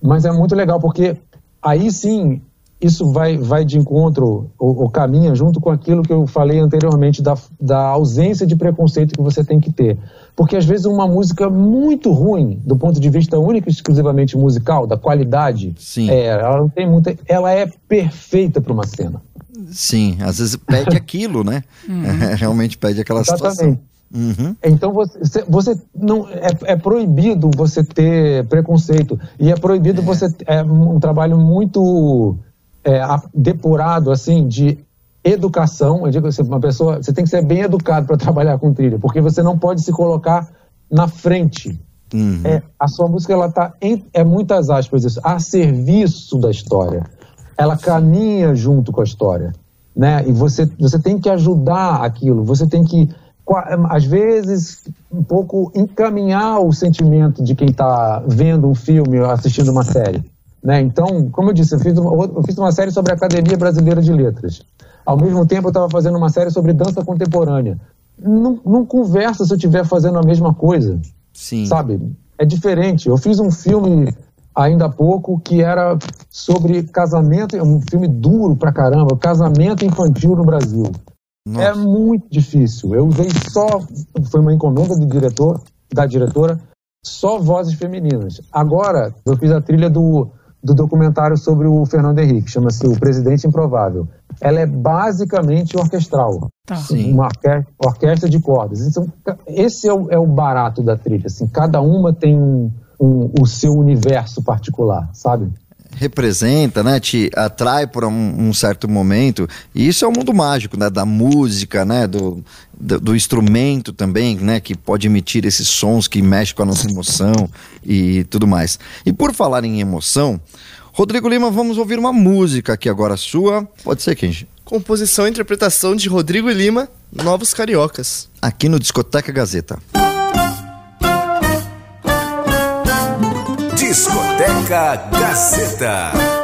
mas é muito legal, porque aí sim isso vai, vai de encontro ou, ou, caminha junto com aquilo que eu falei anteriormente da, da ausência de preconceito que você tem que ter. Porque às vezes uma música muito ruim, do ponto de vista único e exclusivamente musical, da qualidade, Sim. É, ela não tem muita. Ela é perfeita para uma cena. Sim, às vezes pede aquilo, né? Uhum. É, realmente pede aquela Exatamente. situação. Uhum. Então você, você não é, é, proibido você ter preconceito e é proibido é. você é um trabalho muito é, depurado assim de educação. Eu digo assim, uma pessoa você tem que ser bem educado para trabalhar com trilha, porque você não pode se colocar na frente. Uhum. É, a sua música ela tá em, é muitas aspas isso, a serviço da história ela caminha junto com a história, né? E você, você tem que ajudar aquilo, você tem que, às vezes, um pouco encaminhar o sentimento de quem está vendo um filme ou assistindo uma série, né? Então, como eu disse, eu fiz uma, eu fiz uma série sobre a Academia Brasileira de Letras. Ao mesmo tempo, eu estava fazendo uma série sobre dança contemporânea. Não, não conversa se eu estiver fazendo a mesma coisa. Sim. Sabe? É diferente. Eu fiz um filme ainda há pouco que era sobre casamento, é um filme duro pra caramba, casamento infantil no Brasil. Nossa. É muito difícil. Eu usei só, foi uma encomenda do diretor, da diretora, só vozes femininas. Agora, eu fiz a trilha do, do documentário sobre o Fernando Henrique, chama-se O Presidente Improvável. Ela é basicamente orquestral. Tá. Uma orquestra de cordas. Então, esse é o, é o barato da trilha. Assim, cada uma tem um, um, o seu universo particular, sabe? Representa, né, te atrai por um, um, certo momento. E isso é o mundo mágico, né, da música, né, do, do, do, instrumento também, né, que pode emitir esses sons que mexem com a nossa emoção e tudo mais. E por falar em emoção, Rodrigo Lima, vamos ouvir uma música aqui agora sua. Pode ser, Kenji. Composição e interpretação de Rodrigo Lima, Novos Cariocas. Aqui no Discoteca Gazeta. Discoteca Gazeta.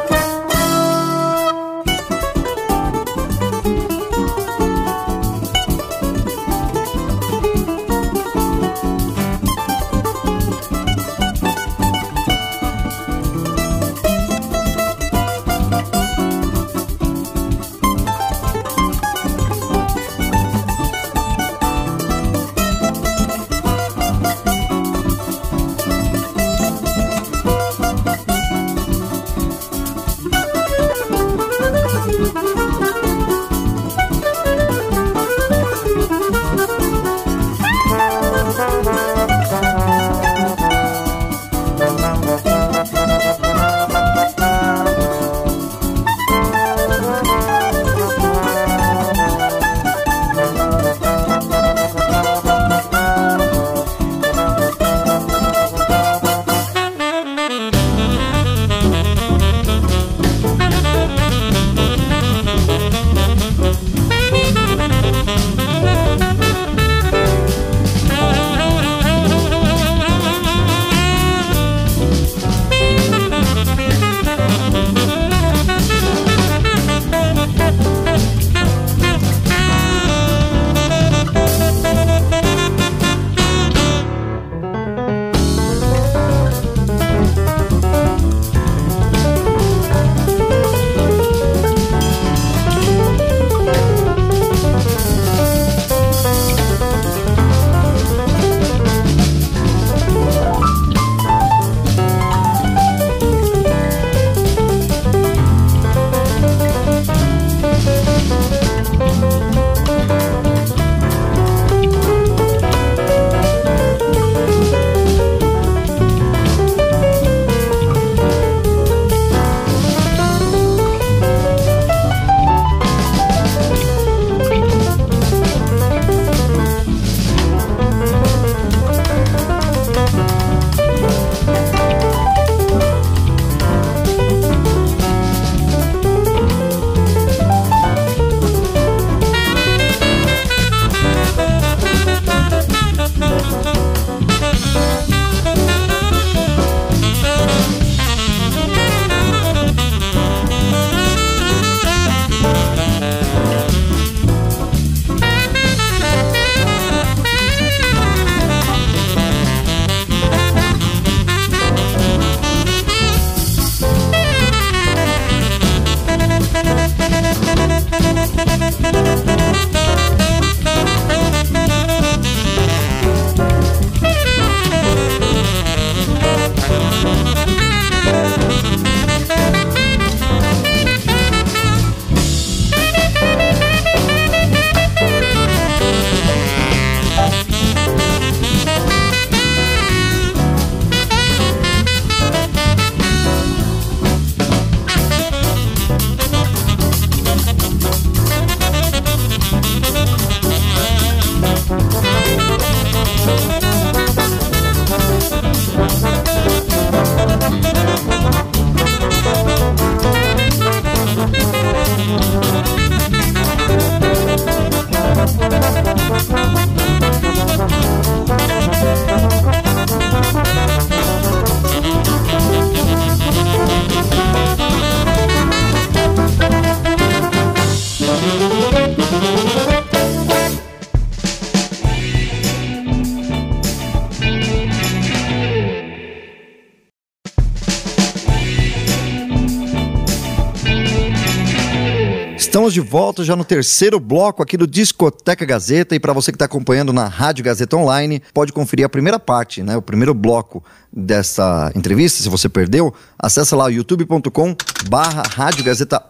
Estamos de volta já no terceiro bloco aqui do Discoteca Gazeta. E para você que está acompanhando na Rádio Gazeta Online, pode conferir a primeira parte, né, o primeiro bloco dessa entrevista, se você perdeu, acessa lá youtube.com barra Rádio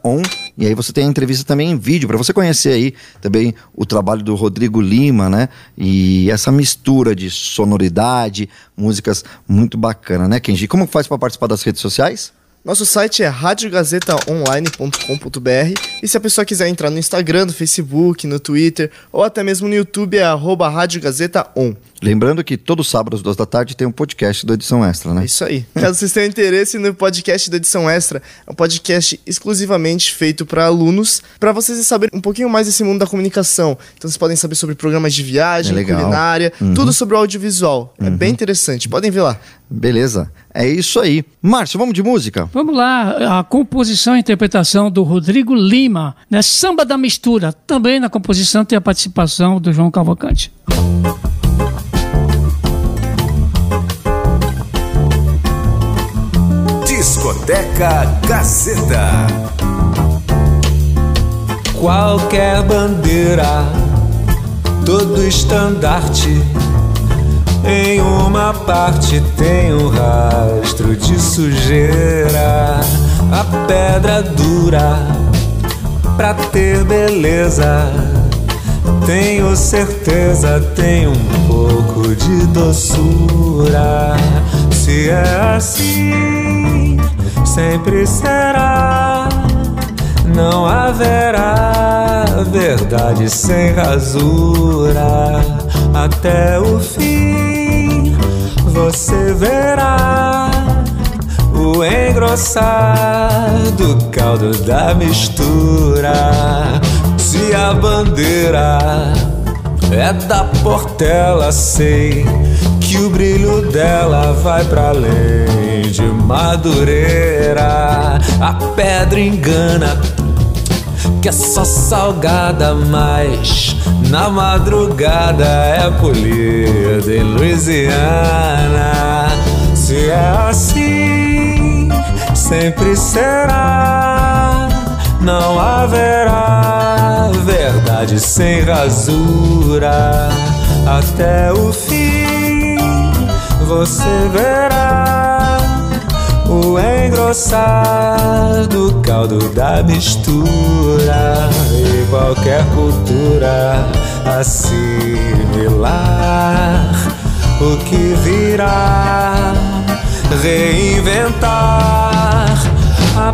On. E aí você tem a entrevista também em vídeo, para você conhecer aí também o trabalho do Rodrigo Lima, né, e essa mistura de sonoridade, músicas muito bacana, né, Kenji? Como faz para participar das redes sociais? Nosso site é radiogazetaonline.com.br e se a pessoa quiser entrar no Instagram, no Facebook, no Twitter ou até mesmo no YouTube é arroba radiogazetaon. Lembrando que todo sábado às duas da tarde tem um podcast da Edição Extra, né? É isso aí. Caso vocês tenham interesse no podcast da Edição Extra, é um podcast exclusivamente feito para alunos, para vocês saberem um pouquinho mais desse mundo da comunicação. Então vocês podem saber sobre programas de viagem, É culinária, Uhum. tudo sobre o audiovisual. É bem interessante. Podem ver lá. Beleza, é isso aí. Márcio, vamos de música? Vamos lá, a composição e interpretação do Rodrigo Lima, né? Samba da Mistura. Também na composição tem a participação do João Cavalcante. Discoteca Gazeta. Qualquer bandeira, todo estandarte, em uma parte tem um rastro de sujeira. A pedra dura, pra ter beleza. Tenho certeza, tem um pouco de doçura. Se é assim, sempre será. Não haverá verdade sem rasura. Até o fim você verá o engrossar do caldo da mistura. Se a bandeira é da Portela, sei que o brilho dela vai pra além de Madureira. A pedra engana, que é só salgada, mas na madrugada é polida em Louisiana. Se é assim, sempre será. Não haverá verdade sem rasura. Até o fim você verá o engrossar do caldo da mistura e qualquer cultura assimilar o que virá reinventar a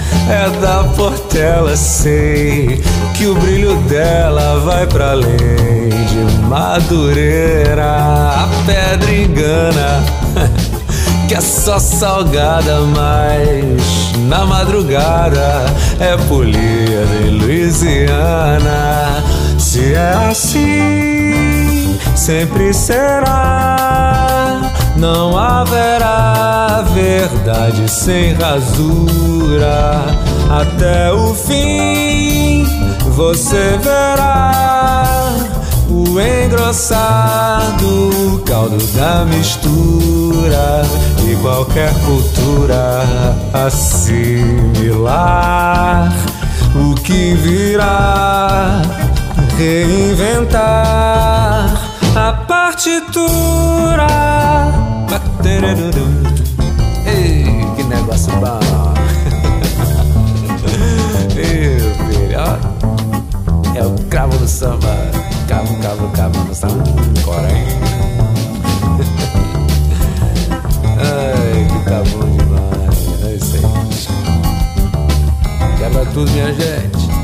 é da Portela, sei que o brilho dela vai pra além de Madureira. A pedra engana, que é só salgada, mas na madrugada é polida em Louisiana. Se é assim, sempre será. Não haverá verdade sem rasura. Até o fim você verá o engrossar do caldo da mistura e qualquer cultura assimilar o que virá reinventar partitura. Ei, que negócio bom! Ei, filho, ó. É o cravo do samba. Cravo, cravo, cravo no samba. Corém. Ai, que tá bom demais. É isso aí. Quebra tudo, minha gente.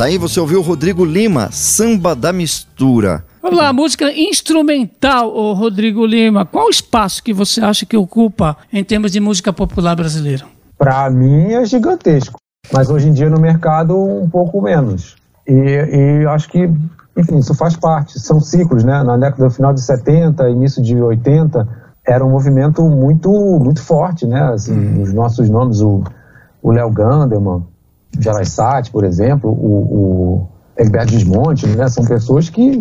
Tá aí, você ouviu o Rodrigo Lima, Samba da Mistura. Vamos lá, música instrumental, ô Rodrigo Lima. Qual o espaço que você acha que ocupa em termos de música popular brasileira? para mim é gigantesco. Mas hoje em dia no mercado um pouco menos. E, e acho que, enfim, isso faz parte. São ciclos, né? Na década do final de 70, início de 80, era um movimento muito muito forte, né? Assim, uhum. Os nossos nomes, o Léo Ganderman, Sati, por exemplo, o, o Egberto Desmonte, né? São pessoas que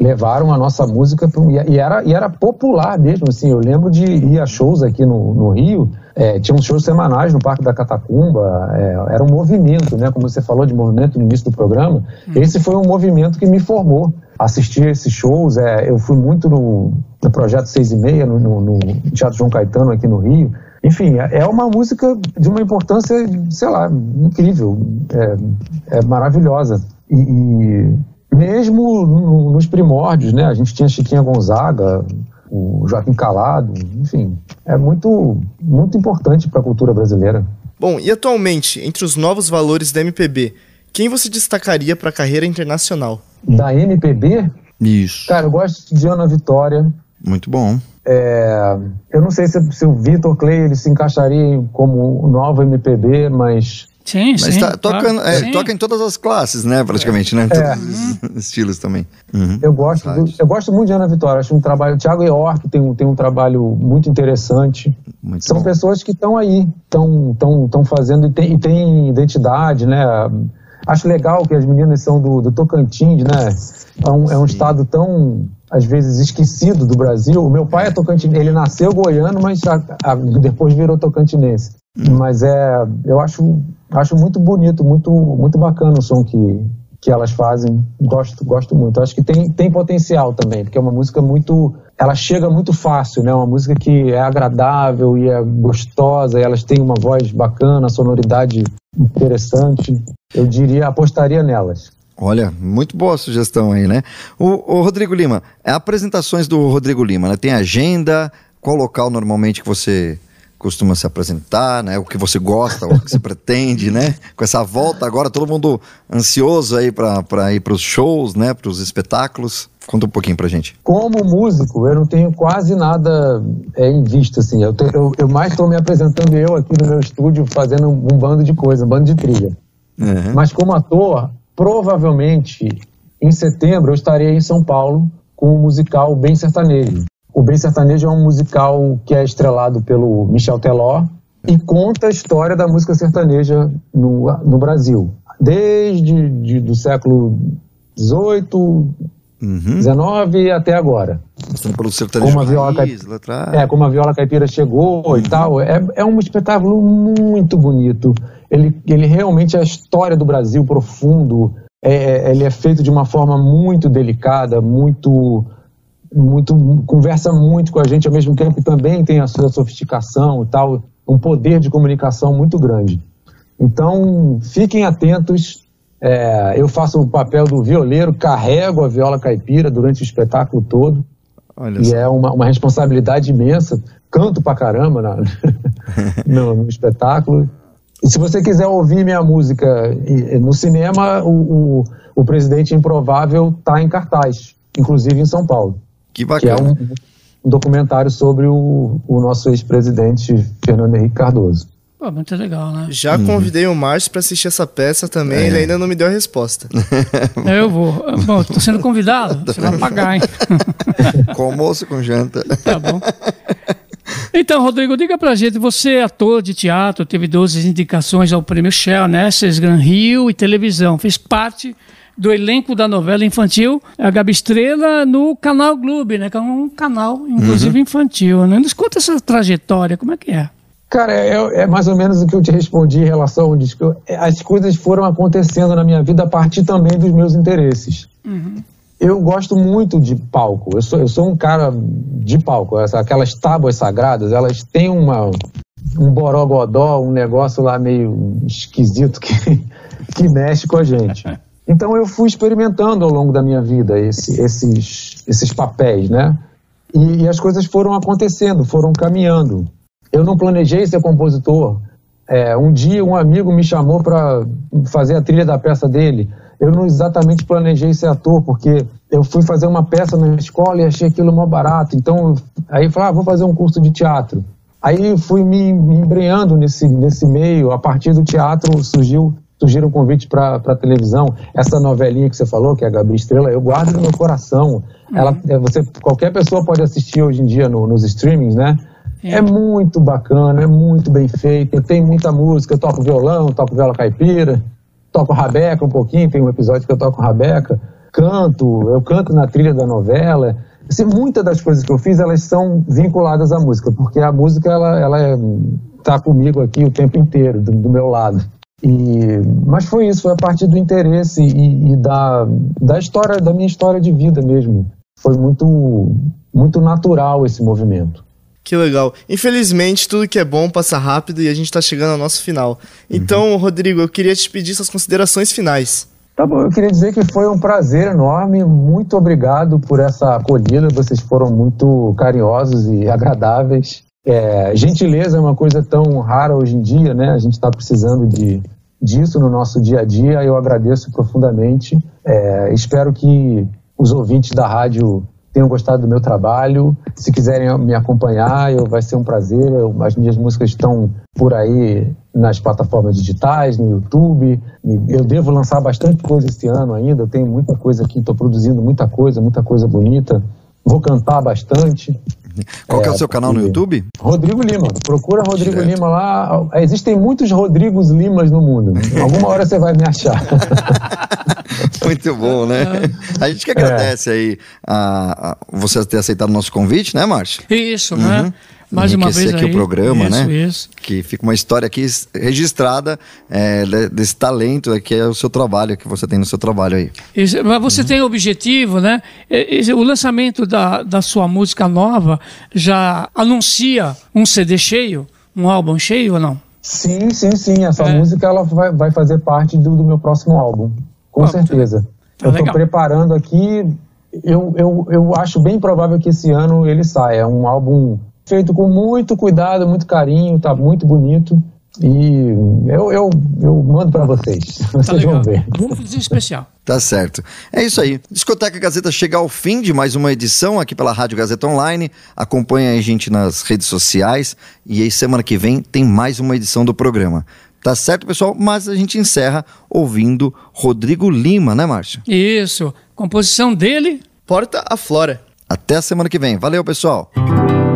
levaram a nossa música e era, e era popular mesmo, assim, eu lembro de ir a shows aqui no, no Rio, é, tinha uns shows semanais no Parque da Catacumba, é, era um movimento, né, como você falou de movimento no início do programa, hum. esse foi um movimento que me formou, assistir esses shows, é, eu fui muito no, no Projeto 6 e meia, no, no, no Teatro João Caetano aqui no Rio, enfim, é, é uma música de uma importância, sei lá, incrível, é, é maravilhosa. E, e mesmo no, nos primórdios, né? A gente tinha Chiquinha Gonzaga, o Joaquim Calado, enfim, é muito, muito importante para a cultura brasileira. Bom, e atualmente, entre os novos valores da MPB, quem você destacaria para a carreira internacional? Da MPB? Isso. Cara, eu gosto de Ana Vitória. Muito bom. É, eu não sei se, se o Vitor Clay ele se encaixaria como nova MPB, mas Sim, Mas sim. Tá, toca, é, sim. toca em todas as classes, né? Praticamente, né? É. Todos os estilos também. Uhum. Eu, gosto do, eu gosto muito de Ana Vitória. Acho um trabalho. O Thiago York tem um, tem um trabalho muito interessante. Muito São bom. pessoas que estão aí, estão tão, tão fazendo e tem, e tem identidade, né? Acho legal que as meninas são do, do Tocantins, né? É um, é um estado tão, às vezes, esquecido do Brasil. O meu pai é tocantinense, ele nasceu goiano, mas a, a, depois virou tocantinense. Hum. Mas é, eu acho acho muito bonito, muito, muito bacana o som que, que elas fazem. Gosto, gosto muito. Acho que tem, tem potencial também, porque é uma música muito. Ela chega muito fácil, né? Uma música que é agradável e é gostosa, e elas têm uma voz bacana, sonoridade interessante. Eu diria, apostaria nelas. Olha, muito boa sugestão aí, né? O, o Rodrigo Lima, apresentações do Rodrigo Lima, né? Tem agenda, qual local normalmente que você costuma se apresentar, né? O que você gosta, o que você pretende, né? Com essa volta agora, todo mundo ansioso aí para ir para os shows, né? Para os espetáculos. Conta um pouquinho pra gente. Como músico, eu não tenho quase nada é, em vista, assim. Eu, eu, eu mais estou me apresentando eu aqui no meu estúdio, fazendo um, um bando de coisa, um bando de trilha. Uhum. Mas como ator, provavelmente em setembro eu estarei em São Paulo com o musical Bem Sertanejo. O Bem Sertanejo é um musical que é estrelado pelo Michel Teló e conta a história da música sertaneja no, no Brasil. Desde de, do século XVIII, uhum. XIX até agora. Pelo sertanejo como a viola raiz, É, como a viola caipira chegou uhum. e tal. É, é um espetáculo muito bonito. Ele, ele realmente é a história do Brasil profundo. É, ele é feito de uma forma muito delicada, muito muito conversa muito com a gente ao mesmo tempo e também tem a sua sofisticação e tal, um poder de comunicação muito grande. Então, fiquem atentos. É, eu faço o papel do violeiro, carrego a viola caipira durante o espetáculo todo. Olha e só. é uma, uma, responsabilidade imensa. Canto pra caramba na, no, no, espetáculo. E se você quiser ouvir minha música no cinema, o, o, o Presidente Improvável está em cartaz, inclusive em São Paulo. Que bacana. Que é um, um documentário sobre o, o nosso ex-presidente Fernando Henrique Cardoso. Pô, muito legal, né? Já uhum. convidei o Márcio para assistir essa peça também, é. ele ainda não me deu a resposta. Eu vou. Bom, tô sendo convidado, você vai pagar, hein? com almoço, com janta. Tá bom. Então, Rodrigo, diga pra gente, você é ator de teatro, teve 12 indicações ao Prêmio Shell, né? Gran Rio e televisão, fez parte do elenco da novela infantil, a Gabi Estrela, no Canal Globo, né? Que é um canal, inclusive, uhum. infantil. Né? Nos conta essa trajetória, como é que é? Cara, é, é, mais ou menos o que eu te respondi em relação ao disco. As coisas foram acontecendo na minha vida a partir também dos meus interesses. Uhum. Eu gosto muito de palco. Eu sou, eu sou um cara de palco. Aquelas tábuas sagradas, elas têm uma, um borogodó, um negócio lá meio esquisito que, que mexe com a gente. Então eu fui experimentando ao longo da minha vida esse, esses, esses papéis, né? E, e, as coisas foram acontecendo, foram caminhando. Eu não planejei ser compositor. É, um dia um amigo me chamou para fazer a trilha da peça dele. Eu não exatamente planejei ser ator, porque eu fui fazer uma peça na escola e achei aquilo mó barato. Então, aí falei, ah, vou fazer um curso de teatro. Aí fui me, me embreando nesse, nesse meio. A partir do teatro surgiu surgiram convites para a televisão. Essa novelinha que você falou, que é a Gabi Estrela, eu guardo no meu coração. Uhum. Ela, é, você, qualquer pessoa pode assistir hoje em dia no, nos streamings, né? É. é. muito bacana, é muito bem feito, tem muita música. Eu toco violão, toco viola caipira, toco rabeca um pouquinho, tem um episódio que eu toco rabeca, canto, eu canto na trilha da novela. Assim, muitas das coisas que eu fiz, elas são vinculadas à música, porque a música, ela, ela é, tá comigo aqui o tempo inteiro, do, do meu lado. E, mas foi isso, foi a partir do interesse e, e, da, da história, da minha história de vida mesmo. Foi muito, muito natural esse movimento. Que legal. Infelizmente, tudo que é bom passa rápido e a gente está chegando ao nosso final. Então, uhum. Rodrigo, eu queria te pedir suas considerações finais. Tá bom, eu queria dizer que foi um prazer enorme. Muito obrigado por essa acolhida. Vocês foram muito carinhosos e agradáveis. É, gentileza é uma coisa tão rara hoje em dia, né? A gente está precisando de, disso no nosso dia a dia. Eu agradeço profundamente. É, espero que os ouvintes da rádio tenham gostado do meu trabalho. Se quiserem me acompanhar, eu, vai ser um prazer. Eu, as minhas músicas estão por aí nas plataformas digitais, no YouTube. Eu devo lançar bastante coisa esse ano ainda. Eu tenho muita coisa aqui, estou produzindo muita coisa, muita coisa bonita. Vou cantar bastante. Qual é, é o seu canal no YouTube? Rodrigo Lima. Procura Rodrigo Direto. Lima lá. Existem muitos Rodrigos Limas no mundo. Alguma hora você vai me achar. Muito bom, né? A gente que agradece é. aí a, a, você ter aceitado o nosso convite, né, Márcio? Isso, né? uhum. né? Mais uma vez aqui aí. o programa, isso, né? Isso. Que fica uma história aqui registrada é, desse talento que é o seu trabalho, que você tem no seu trabalho aí. Isso, mas você uhum. tem objetivo, né? O lançamento da, da sua música nova já anuncia um CD cheio, um álbum cheio ou não? Sim, sim, sim. Essa é. música ela vai, vai fazer parte do, do meu próximo álbum, com certeza. Tá eu estou preparando aqui. Eu, eu, eu acho bem provável que esse ano ele saia. É um álbum feito com muito cuidado, muito carinho, tá muito bonito. E eu, eu, eu mando para vocês. Vocês tá vão ver. Vamos fazer especial. Tá certo. É isso aí. Discoteca Gazeta chega ao fim de mais uma edição aqui pela Rádio Gazeta Online. Acompanha a gente nas redes sociais. E aí, semana que vem, tem mais uma edição do programa. Tá certo, pessoal? Mas a gente encerra ouvindo Rodrigo Lima, né, Márcio? Isso. Composição dele. Porta a Flora. Até a semana que vem. Valeu, pessoal.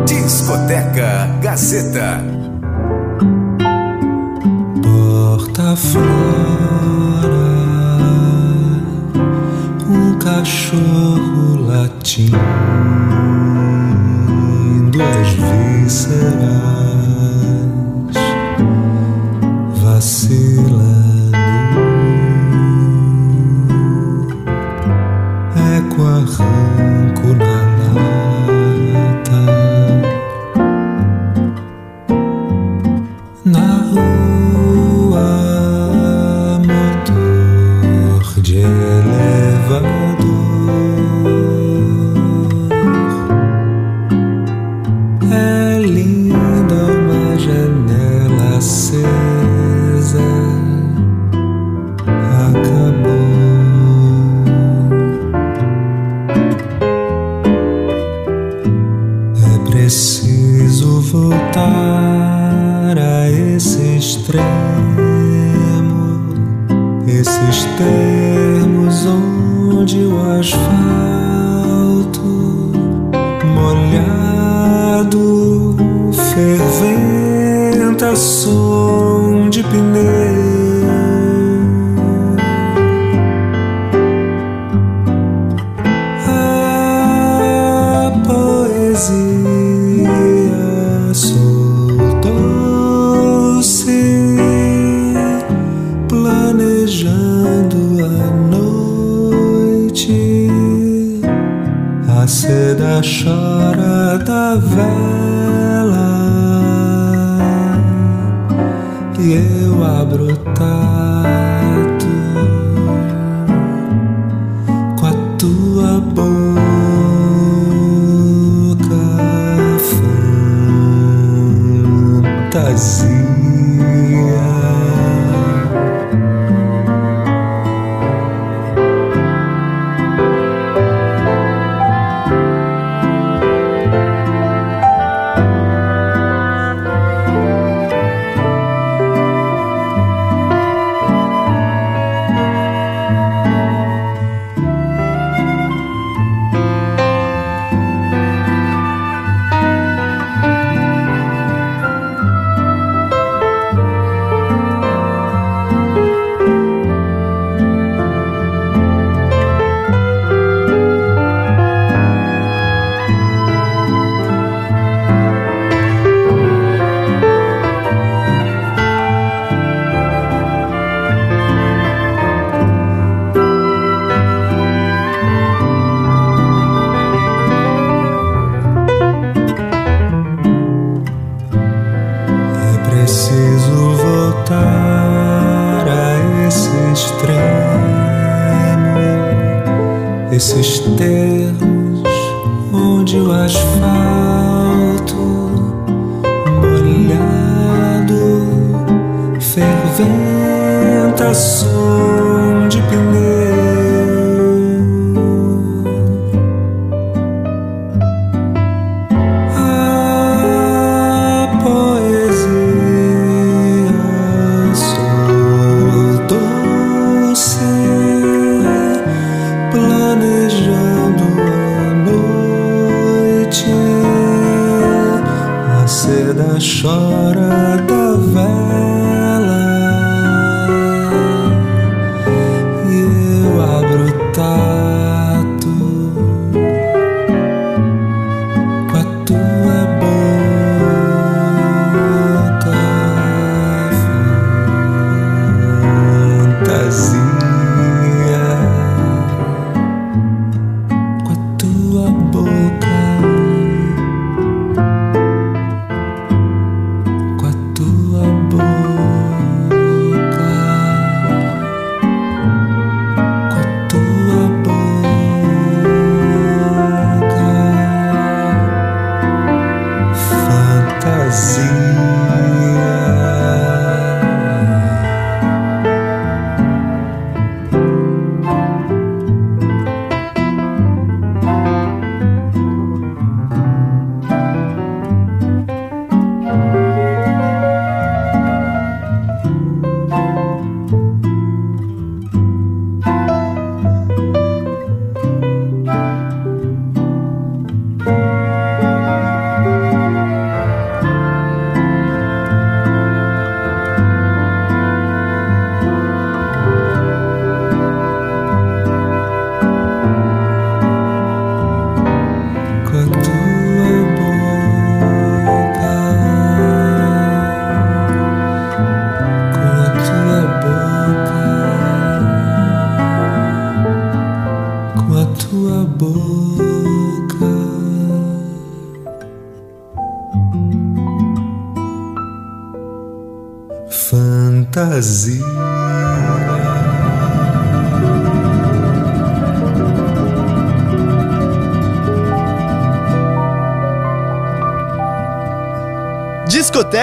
Discoteca Gazeta. Porta fora, um cachorro latindo as vísceras, vacilando, eco arranco quando uma janela acende.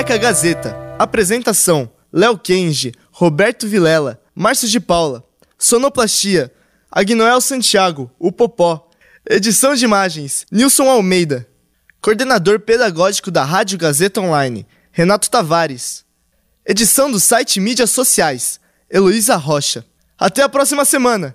Discoteca Gazeta. Apresentação: Léo Kenji, Roberto Vilela, Márcio de Paula. Sonoplastia: Agnoel Santiago, o Popó. Edição de imagens: Nilson Almeida. Coordenador pedagógico da Rádio Gazeta Online: Renato Tavares. Edição do site Mídias Sociais: Heloísa Rocha. Até a próxima semana!